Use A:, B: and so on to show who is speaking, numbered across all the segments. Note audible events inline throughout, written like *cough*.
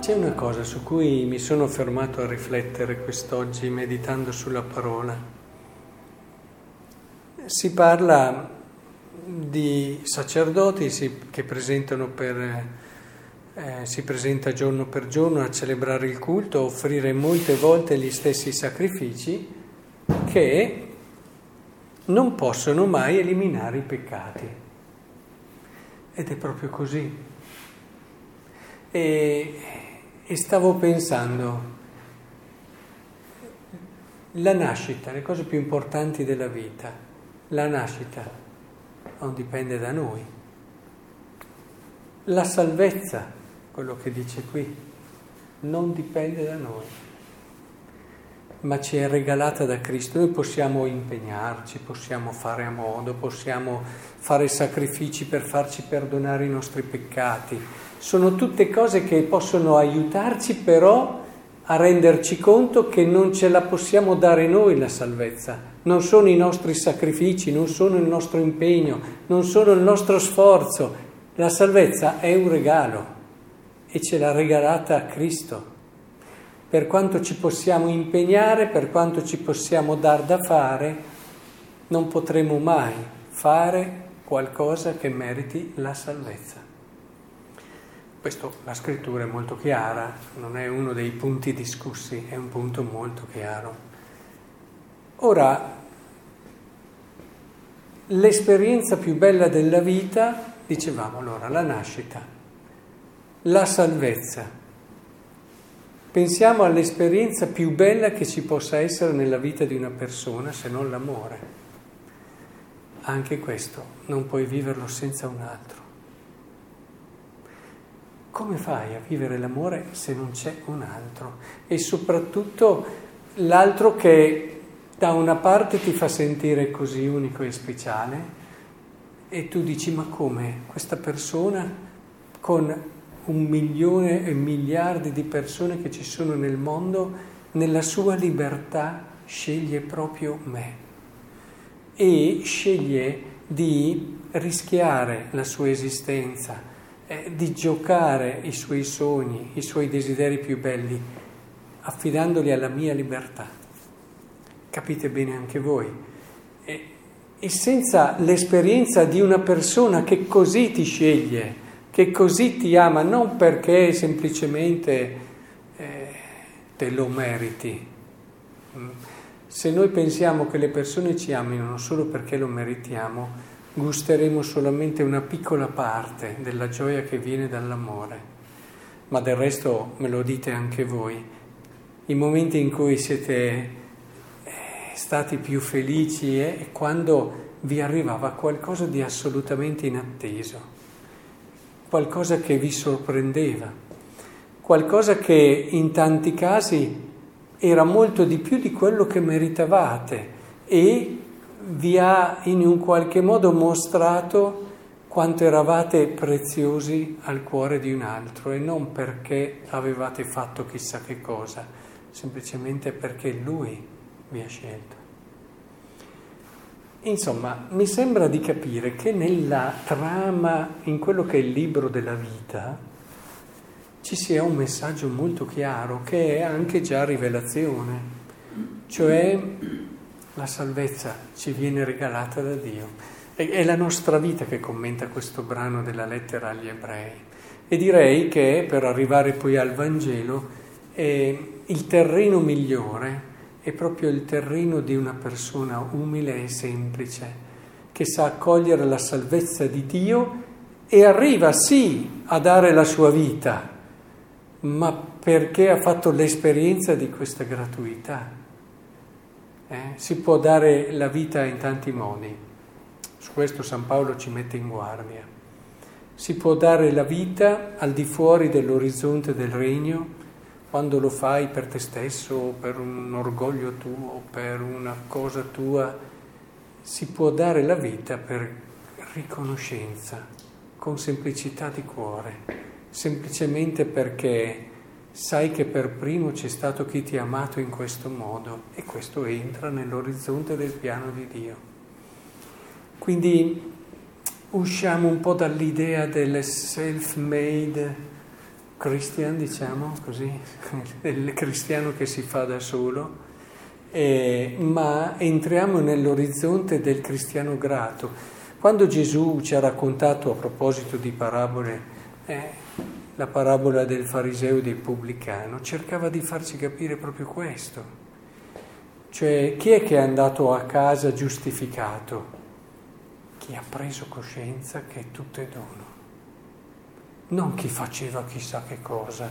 A: C'è una cosa su cui mi sono fermato a riflettere quest'oggi meditando sulla parola. Si parla di sacerdoti che presentano per, eh, si presenta giorno per giorno a celebrare il culto, a offrire molte volte gli stessi sacrifici che non possono mai eliminare i peccati. Ed è proprio così. E e stavo pensando, la nascita, le cose più importanti della vita, la nascita non dipende da noi. La salvezza, quello che dice qui, non dipende da noi, ma ci è regalata da Cristo. Noi possiamo impegnarci, possiamo fare a modo, possiamo fare sacrifici per farci perdonare i nostri peccati sono tutte cose che possono aiutarci però a renderci conto che non ce la possiamo dare noi la salvezza, non sono i nostri sacrifici, non sono il nostro impegno, non sono il nostro sforzo. La salvezza è un regalo e ce l'ha regalata Cristo. Per quanto ci possiamo impegnare, per quanto ci possiamo dar da fare, non potremo mai fare qualcosa che meriti la salvezza. Questo la scrittura è molto chiara, non è uno dei punti discussi, è un punto molto chiaro. Ora, l'esperienza più bella della vita, dicevamo allora, la nascita, la salvezza. Pensiamo all'esperienza più bella che ci possa essere nella vita di una persona, se non l'amore. Anche questo non puoi viverlo senza un altro. Come fai a vivere l'amore se non c'è un altro? E soprattutto l'altro che da una parte ti fa sentire così unico e speciale e tu dici ma come questa persona con un milione e miliardi di persone che ci sono nel mondo, nella sua libertà sceglie proprio me e sceglie di rischiare la sua esistenza eh, di giocare i suoi sogni, i suoi desideri più belli, affidandoli alla mia libertà. Capite bene anche voi. E, e senza l'esperienza di una persona che così ti sceglie, che così ti ama, non perché semplicemente eh, te lo meriti. Mm. Se noi pensiamo che le persone ci amino solo perché lo meritiamo, gusteremo solamente una piccola parte della gioia che viene dall'amore. Ma del resto me lo dite anche voi. I momenti in cui siete eh, stati più felici è quando vi arrivava qualcosa di assolutamente inatteso, qualcosa che vi sorprendeva, qualcosa che in tanti casi era molto di più di quello che meritavate e vi ha in un qualche modo mostrato quanto eravate preziosi al cuore di un altro e non perché avevate fatto chissà che cosa, semplicemente perché lui vi ha scelto. Insomma, mi sembra di capire che nella trama, in quello che è il libro della vita, ci sia un messaggio molto chiaro che è anche già rivelazione, cioè la salvezza ci viene regalata da Dio. È la nostra vita che commenta questo brano della lettera agli ebrei. E direi che per arrivare poi al Vangelo eh, il terreno migliore è proprio il terreno di una persona umile e semplice, che sa accogliere la salvezza di Dio e arriva sì a dare la sua vita, ma perché ha fatto l'esperienza di questa gratuità. Eh? Si può dare la vita in tanti modi, su questo San Paolo ci mette in guardia. Si può dare la vita al di fuori dell'orizzonte del regno quando lo fai per te stesso, per un orgoglio tuo, per una cosa tua. Si può dare la vita per riconoscenza, con semplicità di cuore, semplicemente perché sai che per primo c'è stato chi ti ha amato in questo modo e questo entra nell'orizzonte del piano di Dio. Quindi usciamo un po' dall'idea del self-made, Christian, diciamo così, *laughs* il cristiano che si fa da solo, eh, ma entriamo nell'orizzonte del cristiano grato. Quando Gesù ci ha raccontato a proposito di parabole, eh, la parabola del fariseo e del pubblicano, cercava di farci capire proprio questo. Cioè, chi è che è andato a casa giustificato? Chi ha preso coscienza che tutto è dono non chi faceva chissà che cosa.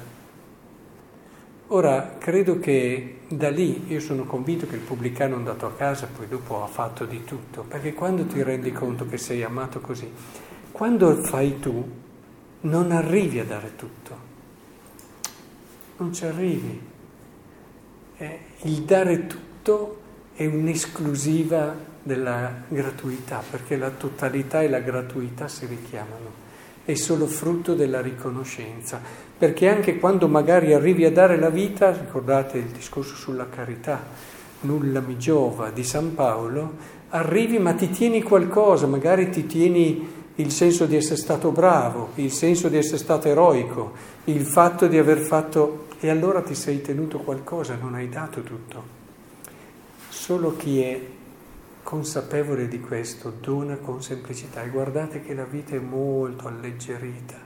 A: Ora, credo che da lì, io sono convinto che il pubblicano è andato a casa, poi dopo ha fatto di tutto, perché quando ti rendi conto che sei amato così, quando fai tu, non arrivi a dare tutto, non ci arrivi. Eh, il dare tutto è un'esclusiva della gratuità, perché la totalità e la gratuità si richiamano. È solo frutto della riconoscenza, perché anche quando magari arrivi a dare la vita, ricordate il discorso sulla carità, nulla mi giova di San Paolo, arrivi ma ti tieni qualcosa, magari ti tieni il senso di essere stato bravo, il senso di essere stato eroico, il fatto di aver fatto... e allora ti sei tenuto qualcosa, non hai dato tutto. Solo chi è consapevole di questo, dona con semplicità e guardate che la vita è molto alleggerita.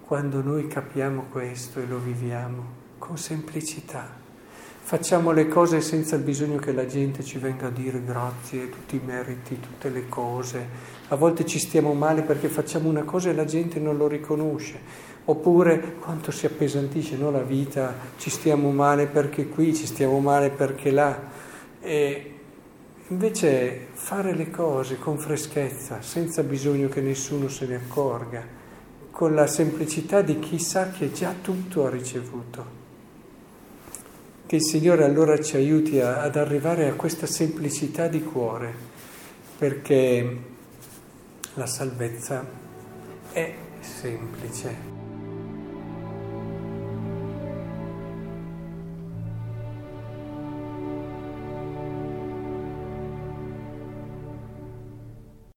A: Quando noi capiamo questo e lo viviamo con semplicità, facciamo le cose senza il bisogno che la gente ci venga a dire grazie, tutti i meriti, tutte le cose. A volte ci stiamo male perché facciamo una cosa e la gente non lo riconosce. Oppure quanto si appesantisce no, la vita, ci stiamo male perché qui, ci stiamo male perché là. E Invece fare le cose con freschezza, senza bisogno che nessuno se ne accorga, con la semplicità di chi sa che già tutto ha ricevuto. Che il Signore allora ci aiuti a, ad arrivare a questa semplicità di cuore, perché la salvezza è semplice.